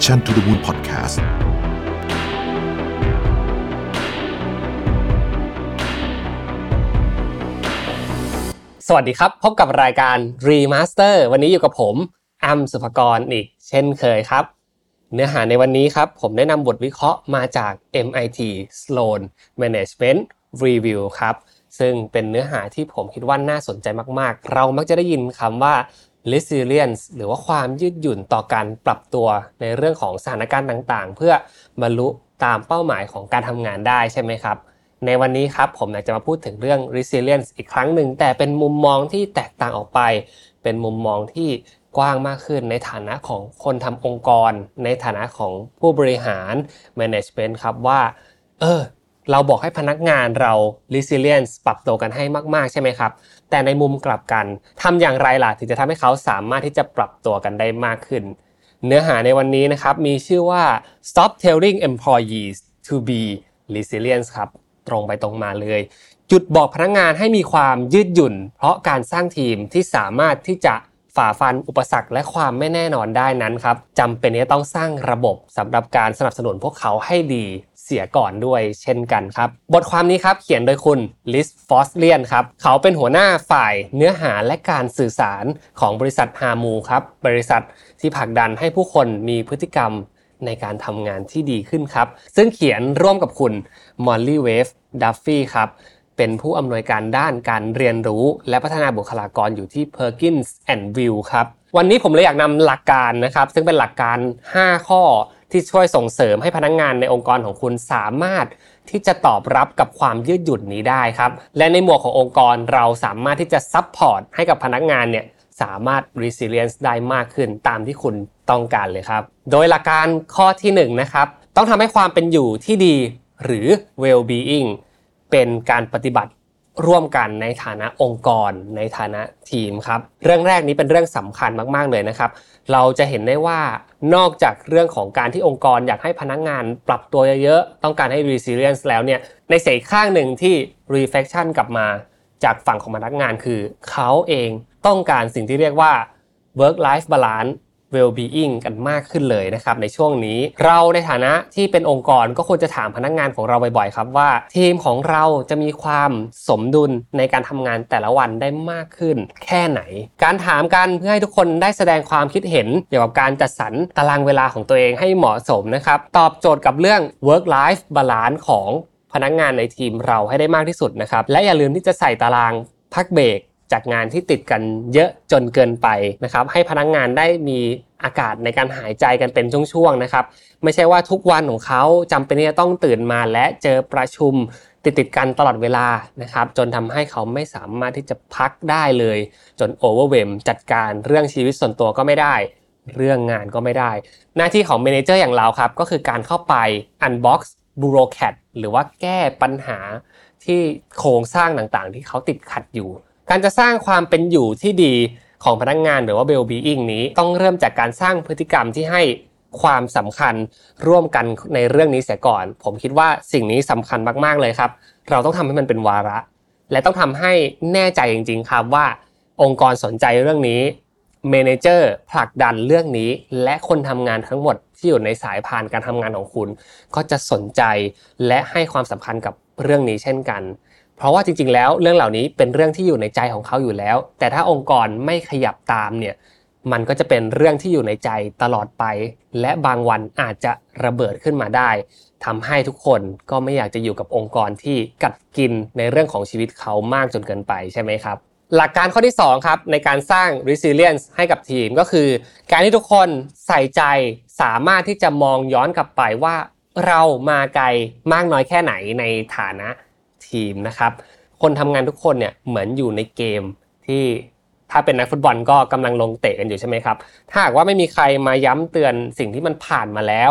Mission to the Moon Podcast สวัสดีครับ พบกับรายการ Remaster วันนี้อยู่กับผมอัมสุภกรอีกเช่นเคยครับ เนื้อหาในวันนี้ครับ ผมได้นำบทวิเคราะห์มาจาก MIT Sloan Management Review ครับ ซึ่งเป็นเนื้อหาที่ผมคิดว่าน่าสนใจมากๆ เรามักจะได้ยินคำว่า resilience หรือว่าความยืดหยุ่นต่อการปรับตัวในเรื่องของสถานการณ์ต่างๆ เพื่อบรรลุตามเป้าหมายของการทำงานได้ใช่ไหมครับ ในวันนี้ครับผมอยากจะมาพูดถึงเรื่อง resilience อีกครั้งหนึ่ง แต่เป็นมุมมองที่แตกต่างออกไป เป็นมุมมองที่กว้างมากขึ้นในฐานะของคนทำองค์กร ในฐานะของผู้บริหาร management ครับว่า เออ เราบอกให้พนักงานเรา resilience ปรับตัวกันให้มาก ๆ ใช่ไหมครับ แต่ในมุมกลับกันทำอย่างไรล่ะถึงจะทำให้เขาสามารถที่จะปรับตัวกันได้มากขึ้น เนื้อหาในวันนี้นะครับมีชื่อว่า stop telling employees to be resilient ครับตรงไปตรงมาเลย จุดบอกพนักงานให้มีความยืดหยุ่น เพราะการสร้างทีมที่สามารถที่จะฝ่าฟันอุปสรรคและความไม่แน่นอนได้นั้นครับจำเป็นที่จะต้องสร้างระบบสำหรับการสนับสนุนพวกเขาให้ดี เสียก่อนด้วยเช่นกันครับ บทความนี้ครับเขียนโดยคุณ Liz Fosslien ครับ เขาเป็นหัวหน้าฝ่ายเนื้อหาและการสื่อสารของบริษัท Humu ครับ บริษัทที่ผลักดันให้ผู้คนมีพฤติกรรมในการทำงานที่ดีขึ้นครับ ซึ่งเขียนร่วมกับคุณ Mollie West Duffy ครับเป็นผู้อำนวยการด้านการเรียนรู้ และพัฒนาบุคลากรอยู่ที่ Perkins and Will ครับ วันนี้ผมเลยอยากนำหลักการนะครับ ซึ่งเป็นหลักการ 5 ข้อ ที่ช่วยส่งเสริมให้พนักงานในองค์กรของคุณสามารถที่จะตอบรับกับความยืดหยุ่นนี้ได้ครับ และในหมวกขององค์กรเราสามารถที่จะ support ให้กับพนักงานเนี่ยสามารถ resilience ได้มากขึ้นตามที่คุณต้องการเลยครับ โดยหลักการข้อที่1นะครับ ต้องทำให้ความเป็นอยู่ที่ดีหรือ well being เป็นการปฏิบัติ ร่วมกันในฐานะองค์กร ในฐานะทีมครับ เรื่องแรกนี้เป็นเรื่องสำคัญมาก ๆ เลยนะครับ เราจะเห็นได้ว่านอกจากเรื่องของการที่องค์กรอยากให้พนักงานปรับตัวเยอะๆ ต้องการให้ resilience แล้วเนี่ย ในเสียข้างหนึ่งที่ reflection กลับมาจากฝั่งของพนักงานคือ เขาเองต้องการสิ่งที่เรียกว่า work life balance well-being กันมากขึ้นเลยนะครับในช่วงนี้ เราในฐานะที่เป็นองค์กรก็ควรจะถามพนักงานของเราบ่อยๆ ครับว่า ทีมของเราจะมีความสมดุลในการทำงานแต่ละวันได้มากขึ้น แค่ไหน การถามกันเพื่อให้ทุกคนได้แสดงความคิดเห็นเกี่ยวกับการจัดสรรตารางเวลาของตัวเองให้เหมาะสมนะครับตอบโจทย์กับเรื่อง work life balance ของพนักงานในทีมเราให้ได้มากที่สุดนะครับและอย่าลืมที่จะใส่ตารางพักเบรก จากงานที่ติดกันเยอะจนเกินไปนะครับ ให้พนักงงานได้มีอากาศในการหายใจกันเป็นช่วงๆนะครับ ไม่ใช่ว่าทุกวันของเขาจำเป็นที่จะต้องตื่นมาและเจอประชุมติดติดกันตลอดเวลานะครับ จนทำให้เขาไม่สามารถที่จะพักได้เลย จน overwhelm จัดการเรื่องชีวิตส่วนตัวก็ไม่ได้ เรื่องงานก็ไม่ได้ หน้าที่ของ manager อย่างเราครับก็คือการเข้าไป unbox b u r o c a t หรือว่าแก้ปัญหาที่โครงสร้างต่างๆ ที่เขาติดขัดอยู่ การจะสร้างความเป็นอยู่ที่ดีของพนักงานหรือว่า well-being นี้ต้องเริ่มจากการสร้างพฤติกรรมที่ให้ความสำคัญร่วมกันในเรื่องนี้เสียก่อน ผมคิดว่าสิ่งนี้สำคัญมากๆเลยครับ เราต้องทำให้มันเป็นวาระ และต้องทำให้แน่ใจจริง ๆ ครับว่า องค์กรสนใจเรื่องนี้เมนเจอร์ผลักดันเรื่องนี้ และคนทำงานทั้งหมดที่อยู่ในสายพานการทำงานของคุณ ก็จะสนใจและให้ความสำคัญกับเรื่องนี้เช่นกัน เพราะว่าจริง ๆ แล้วเรื่องเหล่านี้เป็นเรื่องที่อยู่ในใจของเขาอยู่แล้ว แต่ถ้าองค์กรไม่ขยับตามเนี่ยมันก็จะเป็นเรื่องที่อยู่ในใจตลอดไป และบางวันอาจจะระเบิดขึ้นมาได้ทำให้ทุกคนก็ไม่อยากจะอยู่กับองค์กรที่กัดกินในเรื่องของชีวิตเขามากจนเกินไปใช่ไหมครับ หลักการข้อที่2ครับในการสร้าง resilience ให้กับทีมก็คือ การที่ทุกคนใส่ใจสามารถที่จะมองย้อนกลับไปว่า เรามาไกลมากน้อยแค่ไหนในฐานะ ทีมนะครับ คนทำงานทุกคนเนี่ยเหมือนอยู่ในเกมที่ถ้าเป็นนักฟุตบอลก็กำลังลงเตะกันอยู่ใช่ไหมครับ ถ้าหากว่าไม่มีใครมาย้ำเตือนสิ่งที่มันผ่านมาแล้ว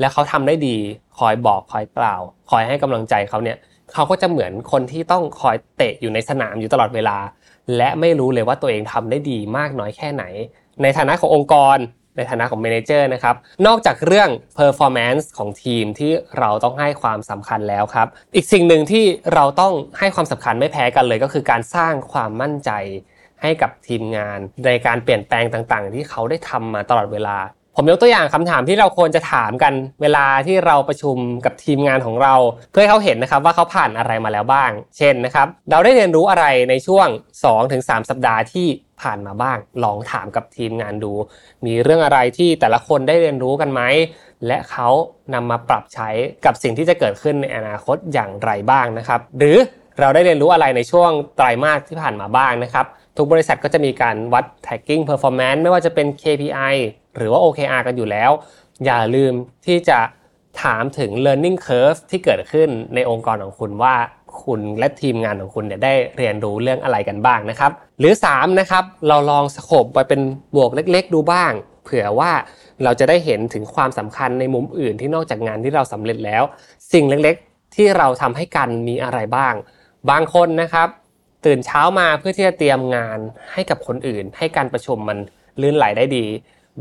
และเขาทำได้ดีคอยบอกคอยกล่าว คอยให้กำลังใจเขาเนี่ยเขาก็จะเหมือนคนที่ต้องคอยเตะอยู่ในสนามอยู่ตลอดเวลา และไม่รู้เลยว่าตัวเองทำได้ดีมากน้อยแค่ไหน ในฐานะขององค์กร ในฐานะของเมนเจอร์นะครับ นอกจากเรื่อง performance ของทีมที่เราต้องให้ความสำคัญแล้วครับ อีกสิ่งหนึ่งที่เราต้องให้ความสำคัญไม่แพ้กันเลยก็คือการสร้างความมั่นใจให้กับทีมงาน ในการเปลี่ยนแปลงต่างๆ ที่เขาได้ทำมาตลอดเวลา ผมยกตัวอย่างคำถามที่เราควรจะถามกันเวลาที่เราประชุมกับทีมงานของเรา เพื่อให้เขาเห็นนะครับว่าเขาผ่านอะไรมาแล้วบ้าง เช่นนะครับ เราได้เรียนรู้อะไรในช่วง 2-3 สัปดาห์ที่ ผ่านมาบ้าง ลองถามกับทีมงานดู มีเรื่องอะไรที่แต่ละคนได้เรียนรู้กันไหม และเขานำมาปรับใช้กับสิ่งที่จะเกิดขึ้นในอนาคตอย่างไรบ้างนะครับ หรือเราได้เรียนรู้อะไรในช่วงไตรมาสที่ผ่านมาบ้างนะครับ ทุกบริษัทก็จะมีการวัด tagging performance ไม่ว่าจะเป็น KPI หรือว่า OKR กันอยู่แล้ว อย่าลืมที่จะถามถึง learning curve ที่เกิดขึ้นในองค์กรของคุณว่า คุณและทีมงานของคุณเนี่ยได้เรียนรู้เรื่องอะไรกันบ้างนะครับ หรือ3นะครับเราลองสโคบไปเป็นบวกเล็ก ๆ ดูบ้าง เผื่อว่าเราจะได้เห็นถึงความสำคัญในมุมอื่นที่นอกจากงานที่เราสำเร็จแล้ว สิ่งเล็กๆ ที่เราทำให้กันมีอะไรบ้าง บางคนนะครับ ตื่นเช้ามาเพื่อที่จะเตรียมงานให้กับคนอื่น ให้การประชุมมันลื่นไหลได้ดี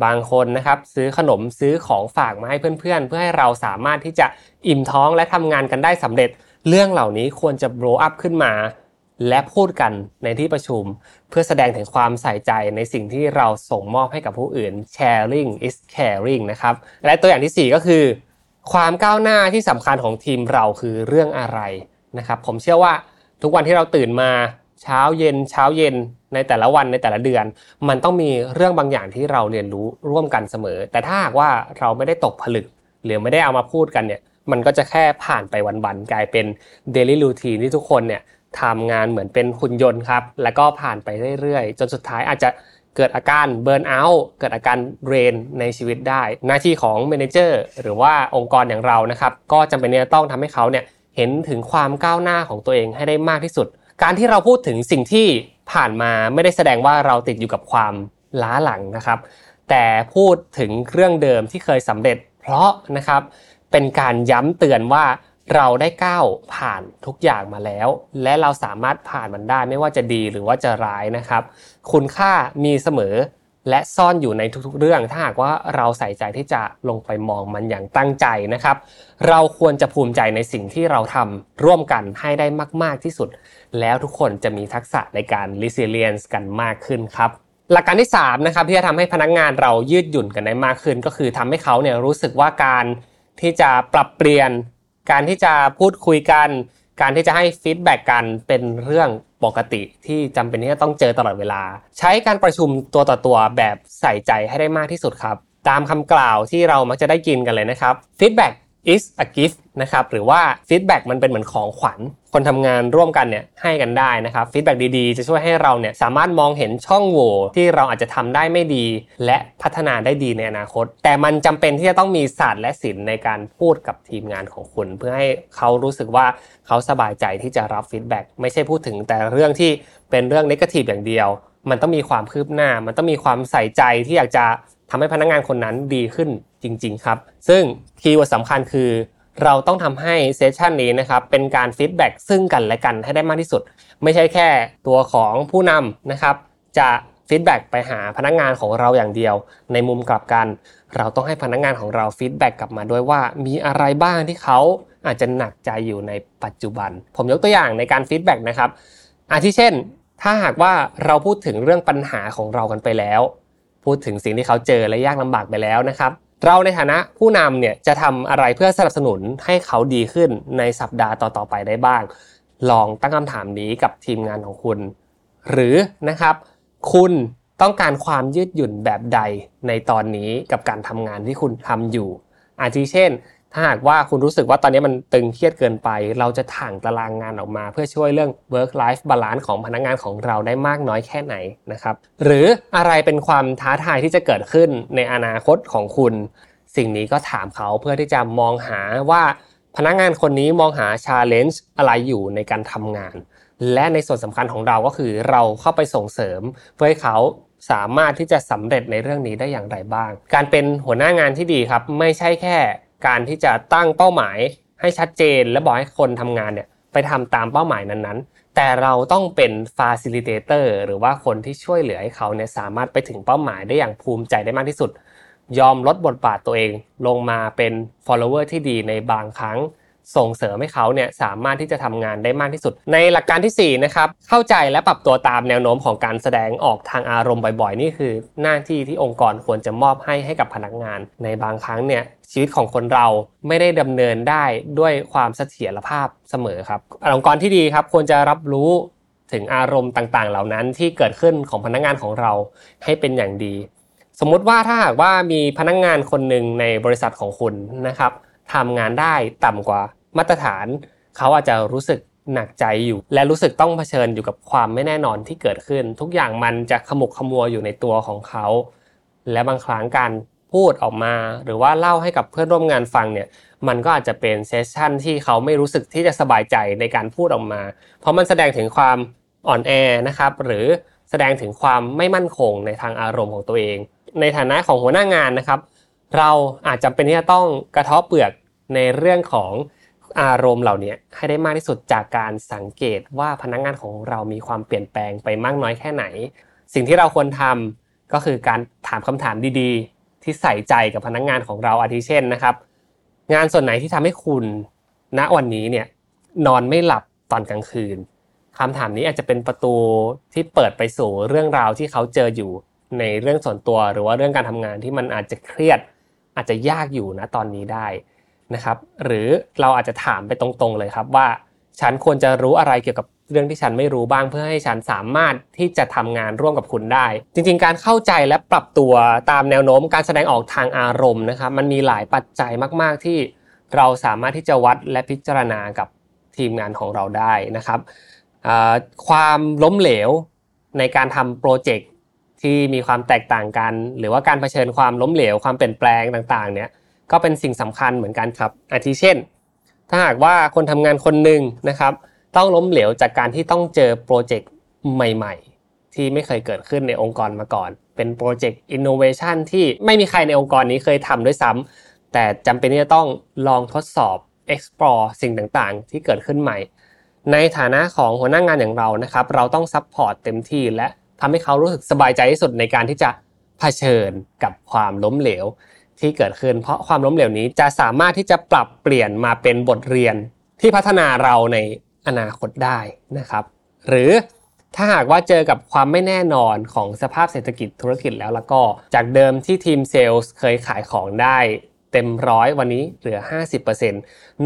บางคนนะครับซื้อขนมซื้อของฝากมาให้เพื่อนๆ เพื่อให้เราสามารถที่จะอิ่มท้องและทำงานกันได้สำเร็จ เรื่องเหล่านี้ควรจะโบรอัพขึ้นมา และพูดกันในที่ประชุม เพื่อแสดงถึงความใส่ใจในสิ่งที่เราส่งมอบให้กับผู้อื่น sharing is caring นะครับ และตัวอย่างที่ 4 ก็คือ ความก้าวหน้าที่สำคัญของทีมเราคือเรื่องอะไรนะครับ ผมเชื่อว่าทุกวันที่เราตื่นมาเช้าเย็นเช้าเย็นในแต่ละวันในแต่ละเดือน มันต้องมีเรื่องบางอย่างที่เราเรียนรู้ร่วมกันเสมอ แต่ถ้าหากว่าเราไม่ได้ตกผลึก หรือไม่ได้เอามาพูดกันเนี่ย มันก็จะแค่ผ่านไปวันๆกลายเป็นเดลี่รูทีนที่ทุกคนเนี่ยทำงานเหมือนเป็นหุ่นยนต์ครับ แล้วก็ผ่านไปเรื่อยๆ จนสุดท้ายอาจจะเกิดอาการเบิร์นเอาท์เกิดอาการเรนในชีวิตได้ หน้าที่ของเมนเจอร์หรือว่าองค์กรอย่างเรานะครับ ก็จำเป็นที่จะต้องทำให้เขาเนี่ยเห็นถึงความก้าวหน้าของตัวเองให้ได้มากที่สุด การที่เราพูดถึงสิ่งที่ผ่านมาไม่ได้แสดงว่าเราติดอยู่กับความล้าหลังนะครับ แต่พูดถึงเรื่องเดิมที่เคยสำเร็จ เพราะนะครับ เป็นการย้ำเตือนว่าเราได้ก้าวผ่านทุกอย่างมาแล้ว และเราสามารถผ่านมันได้ไม่ว่าจะดีหรือว่าจะร้ายนะครับ คุณค่ามีเสมอและซ่อนอยู่ในทุกๆเรื่อง ถ้าหากว่าเราใส่ใจที่จะลงไปมองมันอย่างตั้งใจนะครับ เราควรจะภูมิใจในสิ่งที่เราทำร่วมกันให้ได้มากๆที่สุด แล้วทุกคนจะมีทักษะในการ resilience กันมากขึ้นครับหลักการที่3นะครับที่จะทำให้พนักงานเรายืดหยุ่นกันได้มากขึ้น ก็คือทำให้เขาเนี่ยรู้สึกว่าการ ที่จะปรับเปลี่ยน การที่จะพูดคุยกัน การที่จะให้ feedback กันเป็นเรื่องปกติที่จำเป็นที่จะต้องเจอตลอดเวลา ใช้การประชุมตัวต่อตัวแบบใส่ใจให้ได้มากที่สุดครับ ตามคำกล่าวที่เรามักจะได้ยินกันเลยนะครับฟีดแบ็ก is a gift นะครับหรือว่า feedback มันเป็นเหมือนของขวัญ คนทำงานร่วมกันเนี่ยให้กันได้นะครับ feedback ดีๆ จะช่วยให้เราเนี่ยสามารถมองเห็นช่องโหว่ที่เราอาจจะทำได้ไม่ดี และพัฒนาได้ดีในอนาคต แต่มันจำเป็นที่จะต้องมีศาสตร์และศิลป์ในการพูดกับทีมงานของคุณ เพื่อให้เขารู้สึกว่าเขาสบายใจที่จะรับ feedback ไม่ใช่พูดถึงแต่เรื่องที่เป็นเรื่อง negative อย่างเดียว มันต้องมีความคืบหน้า มันต้องมีความใส่ใจที่อยากจะทำให้พนักงานคนนั้นดีขึ้น จริง ๆ ครับ ซึ่ง keyword สำคัญคือ เราต้องทำให้ session นี้นะครับเป็นการ feedback ซึ่งกันและกันให้ได้มากที่สุด ไม่ใช่แค่ตัวของผู้นำนะครับจะ feedback ไปหาพนักงานของเราอย่างเดียว ในมุมกลับกัน เราต้องให้พนักงานของเรา feedback กลับมาด้วยว่ามีอะไรบ้างที่เขาอาจจะหนักใจอยู่ในปัจจุบัน ผมยกตัวอย่างในการ feedback นะครับอาทิเช่น ถ้าหากว่าเราพูดถึงเรื่องปัญหาของเรากันไปแล้ว พูดถึงสิ่งที่เขาเจอและยากลำบากไปแล้วนะครับ เราในฐานะผู้นำเนี่ยจะทำอะไรเพื่อสนับสนุนให้เขาดีขึ้นในสัปดาห์ต่อๆไปได้บ้าง ลองตั้งคำถามนี้กับทีมงานของคุณ หรือนะครับ คุณต้องการความยืดหยุ่นแบบใดในตอนนี้กับการทำงานที่คุณทำอยู่ อาทิเช่น ถ้าหากว่าคุณรู้สึกว่าตอนนี้มันตึงเครียดเกินไป เราจะถ่างตารางงานออกมา เพื่อช่วยเรื่อง work life balance ของพนักงานของเราได้มากน้อยแค่ไหนนะครับหรืออะไรเป็นความท้าทายที่จะเกิดขึ้นในอนาคตของคุณ สิ่งนี้ก็ถามเขาเพื่อที่จะมองหาว่าพนักงานคนนี้มองหา challenge อะไรอยู่ในการทำงาน และในส่วนสำคัญของเราก็คือเราเข้าไปส่งเสริม เพื่อให้เขาสามารถที่จะสำเร็จในเรื่องนี้ได้อย่างไรบ้าง การเป็นหัวหน้างานที่ดีครับ ไม่ใช่แค่ การที่จะตั้งเป้าหมายให้ชัดเจน และบอกให้คนทำงานเนี่ยไปทำตามเป้าหมายนั้นๆ แต่เราต้องเป็นฟาซิลิเตเตอร์หรือว่าคนที่ช่วยเหลือให้เขาเนี่ยสามารถไปถึงเป้าหมายได้อย่างภูมิใจได้มากที่สุด ยอมลดบทบาทตัวเองลงมาเป็น follower ที่ดีในบางครั้ง ส่งเสริมให้เขาเนี่ยสามารถที่จะทำงานได้มากที่สุด ในหลักการที่4นะครับเข้าใจและปรับตัวตามแนวโน้มของการแสดงออกทางอารมณ์บ่อยๆ นี่คือหน้าที่ที่องค์กรควรจะมอบให้ให้กับพนักงาน ในบางครั้งเนี่ยชีวิตของคนเราไม่ได้ดำเนินได้ด้วยความเสถียรภาพเสมอครับองค์กรที่ดีครับควรจะรับรู้ถึงอารมณ์ต่างๆ เหล่านั้นที่เกิดขึ้นของพนักงานของเราให้เป็นอย่างดี สมมุติว่าถ้าหากว่ามีพนักงานคนหนึ่งในบริษัทของคุณนะครับ ทำงานได้ต่ำกว่ามาตรฐาน เขาอาจจะรู้สึกหนักใจอยู่ และรู้สึกต้องเผชิญอยู่กับความไม่แน่นอนที่เกิดขึ้น ทุกอย่างมันจะขมุกขมัวอยู่ในตัวของเขา และบางครั้งการพูดออกมา หรือว่าเล่าให้กับเพื่อนร่วมงานฟังเนี่ยมันก็อาจจะเป็นเซสชั่นที่เขาไม่รู้สึกที่จะสบายใจในการพูดออกมา เพราะมันแสดงถึงความอ่อนแอนะครับ หรือแสดงถึงความไม่มั่นคงในทางอารมณ์ของตัวเอง ในฐานะของหัวหน้างานนะครับ เราอาจจะเป็นที่จะต้องกระทบเปลือกในเรื่องของอารมณ์เหล่านี้ให้ได้มากที่สุดจากการสังเกตว่าพนักงานของเรามีความเปลี่ยนแปลงไปมากน้อยแค่ไหน สิ่งที่เราควรทำก็คือการถามคำถามดีๆ ที่ใส่ใจกับพนักงานของเราอาทิเช่นนะครับ งานส่วนไหนที่ทำให้คุณณวันนี้เนี่ยนอนไม่หลับตอนกลางคืนคำถามนี้อาจจะเป็นประตูที่เปิดไปสู่เรื่องราวที่เขาเจออยู่ในเรื่องส่วนตัวหรือว่าเรื่องการทำงานที่มันอาจจะเครียด อาจจะยากอยู่นะตอนนี้ได้นะครับ หรือเราอาจจะถามไปตรงๆเลยครับว่าฉันควรจะรู้อะไรเกี่ยวกับเรื่องที่ฉันไม่รู้บ้างเพื่อให้ฉันสามารถที่จะทำงานร่วมกับคุณได้ จริง ๆ การเข้าใจและปรับตัวตามแนวโน้มการแสดงออกทางอารมณ์นะครับ มันมีหลายปัจจัยมากๆที่เราสามารถที่จะวัดและพิจารณากับทีมงานของเราได้นะครับความล้มเหลวในการทำโปรเจกต์ ที่มีความแตกต่างกัน หรือว่าการเผชิญความล้มเหลวความเปลี่ยนแปลงต่างๆ เนี่ยก็เป็นสิ่งสำคัญเหมือนกันครับ อาทิเช่น ถ้าหากว่าคนทำงานคนหนึ่งนะครับ ต้องล้มเหลวจากการที่ต้องเจอโปรเจกต์ใหม่ๆ ที่ไม่เคยเกิดขึ้นในองค์กรมาก่อน เป็น project innovation ที่ไม่มีใครในองค์กรนี้เคยทำด้วยซ้ำแต่จำเป็นที่จะต้องลองทดสอบ explore สิ่งต่างๆ ที่เกิดขึ้นใหม่ ในฐานะของหัวหน้างานอย่างเรานะครับ เราต้อง support เต็มที่และ ทำให้เขารู้สึกสบายใจที่สุดในการที่จะเผชิญกับความล้มเหลวที่เกิดขึ้น เพราะความล้มเหลวนี้จะสามารถที่จะปรับเปลี่ยนมาเป็นบทเรียนที่พัฒนาเราในอนาคตได้นะครับ หรือถ้าหากว่าเจอกับความไม่แน่นอนของสภาพเศรษฐกิจธุรกิจแล้วแล้วก็จากเดิมที่ทีมเซลล์เคยขายของได้ เต็มร้อยวันนี้เหลือ 50%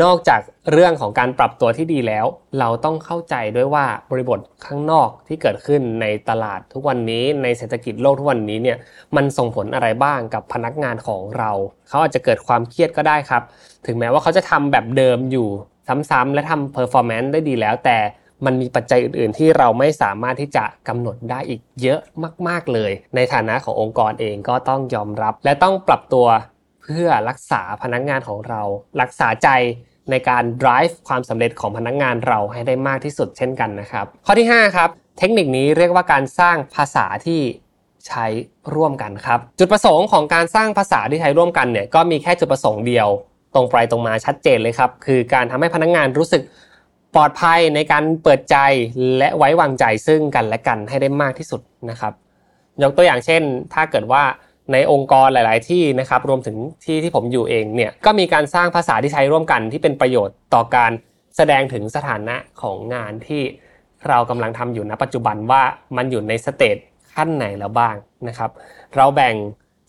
นอกจากเรื่องของการปรับตัวที่ดีแล้ว เราต้องเข้าใจด้วยว่าบริบทข้างนอกที่เกิดขึ้นในตลาดทุกวันนี้ในเศรษฐกิจโลกทุกวันนี้เนี่ยมันส่งผลอะไรบ้างกับพนักงานของเรา เขาอาจจะเกิดความเครียดก็ได้ครับ ถึงแม้ว่าเขาจะทำแบบเดิมอยู่ซ้ำๆและทำ performance ได้ดีแล้ว แต่มันมีปัจจัยอื่น ๆ ที่เราไม่สามารถที่จะกำหนดได้อีกเยอะมาก ๆ เลย ในฐานะขององค์กรเองก็ต้องยอมรับ และต้องปรับตัว เพื่อรักษาพนักงานของเรา รักษาใจในการ drive ความสำเร็จของพนักงานเราให้ได้มากที่สุดเช่นกันนะครับ ข้อที่ 5 ครับ เทคนิคนี้เรียกว่าการสร้างภาษาที่ใช้ร่วมกันครับ จุดประสงค์ของการสร้างภาษาที่ใช้ร่วมกันเนี่ยก็มีแค่จุดประสงค์เดียว ตรงไปตรงมาชัดเจนเลยครับ คือการทำให้พนักงานรู้สึกปลอดภัยในการเปิดใจและไว้วางใจซึ่งกันและกันให้ได้มากที่สุดนะครับ ยกตัวอย่างเช่น ถ้าเกิดว่า ในองค์กรหลาย ๆ ที่นะครับรวมถึงที่ที่ผมอยู่เองเนี่ยก็มีการสร้างภาษาที่ใช้ร่วมกันที่เป็นประโยชน์ต่อการแสดงถึงสถานะของงานที่เรากำลังทำอยู่ณปัจจุบันว่ามันอยู่ใน stage ขั้นไหนแล้วบ้างนะครับ เราแบ่ง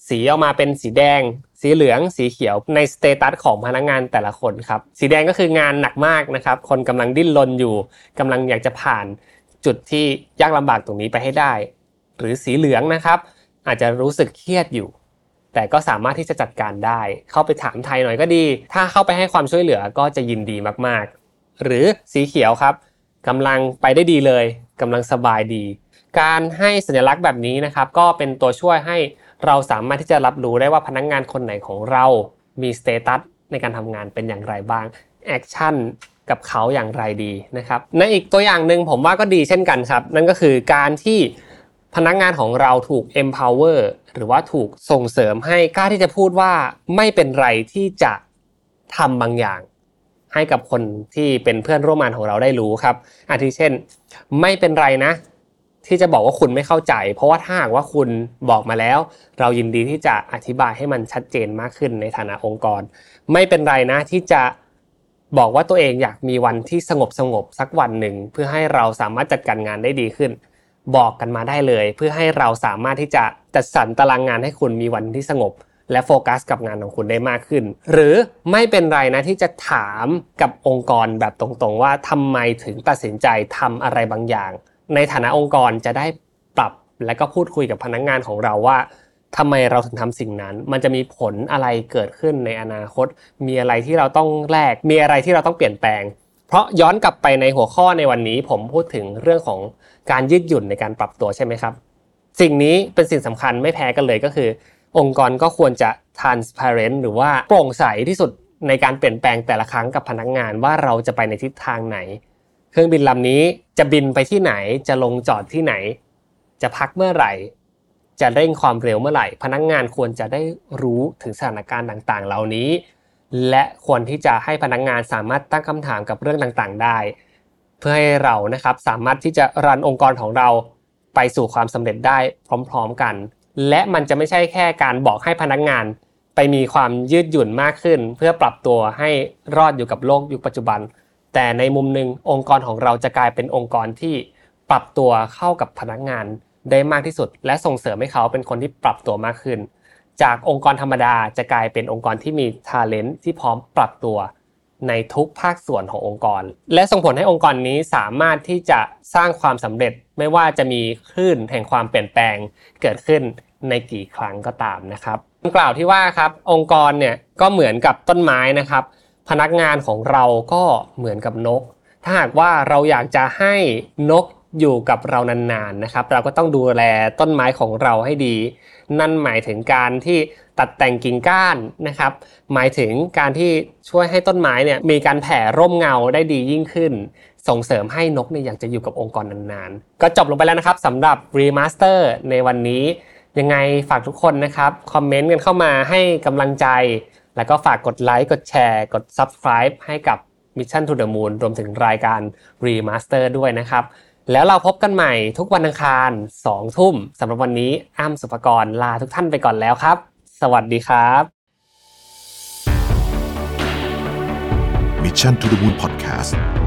สีออกมาเป็นสีแดง สีเหลืองสีเขียวใน status ของพนักงานแต่ละคนครับสีแดงก็คืองานหนักมากนะครับ คนกำลังดิ้นรนอยู่กำลังอยากจะผ่านจุดที่ยากลำบากตรงนี้ไปให้ได้ หรือสีเหลืองนะครับ อาจจะรู้สึกเครียดอยู่ แต่ก็สามารถที่จะจัดการได้ เข้าไปถามไถ่หน่อยก็ดี ถ้าเข้าไปให้ความช่วยเหลือก็จะยินดีมากๆ หรือสีเขียวครับกำลังไปได้ดีเลยกำลังสบายดี การให้สัญลักษณ์แบบนี้นะครับ ก็เป็นตัวช่วยให้เราสามารถที่จะรับรู้ได้ว่าพนักงานคนไหนของเรา มี status ในการทำงานเป็นอย่างไรบ้าง action กับเขาอย่างไรดีนะครับในอีกตัวอย่างหนึ่งผมว่าก็ดีเช่นกันครับ นั่นก็คือการที่ พนักงานของเราถูก empower หรือว่าถูกส่งเสริมให้กล้าที่จะพูดว่าไม่เป็นไรที่จะทำบางอย่าง ให้กับคนที่เป็นเพื่อนร่วมงานของเราได้รู้ครับ อาทิเช่น ไม่เป็นไรนะ ที่จะบอกว่าคุณไม่เข้าใจ เพราะว่าถ้าหากว่าคุณบอกมาแล้ว เรายินดีที่จะอธิบายให้มันชัดเจนมากขึ้นในฐานะองค์กร ไม่เป็นไรนะที่จะบอกว่าตัวเองอยากมีวันที่สงบสงบสักวันหนึ่งเพื่อให้เราสามารถจัดการงานได้ดีขึ้น บอกกันมาได้เลย เพื่อให้เราสามารถที่จะจัดสรรตารางงานให้คุณมีวันที่สงบ และโฟกัสกับงานของคุณได้มากขึ้น หรือไม่เป็นไรนะที่จะถามกับองค์กรแบบตรงๆ ว่าทำไมถึงตัดสินใจทำอะไรบางอย่าง ในฐานะองค์กรจะได้ปรับและก็พูดคุยกับพนักงงานของเราว่าทำไมเราถึงทำสิ่งนั้น มันจะมีผลอะไรเกิดขึ้นในอนาคต มีอะไรที่เราต้องแลก มีอะไรที่เราต้องเปลี่ยนแปลง เพราะย้อนกลับไปในหัวข้อในวันนี้ ผมพูดถึงเรื่องของการยืดหยุ่นในการปรับตัวใช่ไหมครับ สิ่งนี้เป็นสิ่งสำคัญไม่แพ้กันเลยก็คือ องค์กรก็ควรจะ transparent หรือว่าโปร่งใสที่สุดในการเปลี่ยนแปลงแต่ละครั้งกับพนักงงานว่าเราจะไปในทิศทางไหน เครื่องบินลำนี้จะบินไปที่ไหนจะลงจอดที่ไหน จะพักเมื่อไหร่ จะเร่งความเร็วเมื่อไหร่ พนักงงานควรจะได้รู้ถึงสถานการณ์ต่างๆ เหล่านี้ และควรที่จะให้พนักงงานสามารถตั้งคำถามกับเรื่องต่างๆ ได้ เพื่อให้เรานะครับสามารถที่จะรันองค์กรของเราไปสู่ความสำเร็จได้พร้อมๆกัน และมันจะไม่ใช่แค่การบอกให้พนักงานไปมีความยืดหยุ่นมากขึ้น เพื่อปรับตัวให้รอดอยู่กับโลกยุคปัจจุบัน แต่ในมุมหนึ่งองค์กรของเราจะกลายเป็นองค์กรที่ปรับตัวเข้ากับพนักงานได้มากที่สุด และส่งเสริมให้เขาเป็นคนที่ปรับตัวมากขึ้น จากองค์กรธรรมดาจะกลายเป็นองค์กรที่มีทาเลนต์ที่พร้อมปรับตัวในทุกภาคส่วนขององค์กร และส่งผลให้องค์กรนี้สามารถที่จะสร้างความสำเร็จไม่ว่าจะมีคลื่นแห่งความเปลี่ยนแปลงเกิดขึ้นในกี่ครั้งก็ตามนะครับกล่าวที่ว่าครับองค์กรเนี่ยก็เหมือนกับต้นไม้นะครับ พนักงานของเราก็เหมือนกับนก ถ้าหากว่าเราอยากจะให้นก อยู่กับเรานานๆนะครับ เราก็ต้องดูแลต้นไม้ของเราให้ดี นั่นหมายถึงการที่ตัดแต่งกิ่งก้านนะครับ หมายถึงการที่ช่วยให้ต้นไม้เนี่ยมีการแผ่ร่มเงาได้ดียิ่งขึ้น ส่งเสริมให้นกเนี่ยอยากจะอยู่กับองค์กรนานๆ ก็จบลงไปแล้วนะครับสำหรับ Remaster ในวันนี้ ยังไงฝากทุกคนนะครับคอมเมนต์กันเข้ามาให้กำลังใจ แล้วก็ฝากกดไลค์กดแชร์ กด Subscribe ให้กับ Mission to the Moon รวมถึงรายการ Remaster ด้วยนะครับ แล้วเราพบกันใหม่ทุกวันอังคาร2ทุ่มสำหรับวันนี้อ้ำสุภกรลาทุกท่านไปก่อนแล้วครับ สวัสดีครับ Mission to the Moon Podcast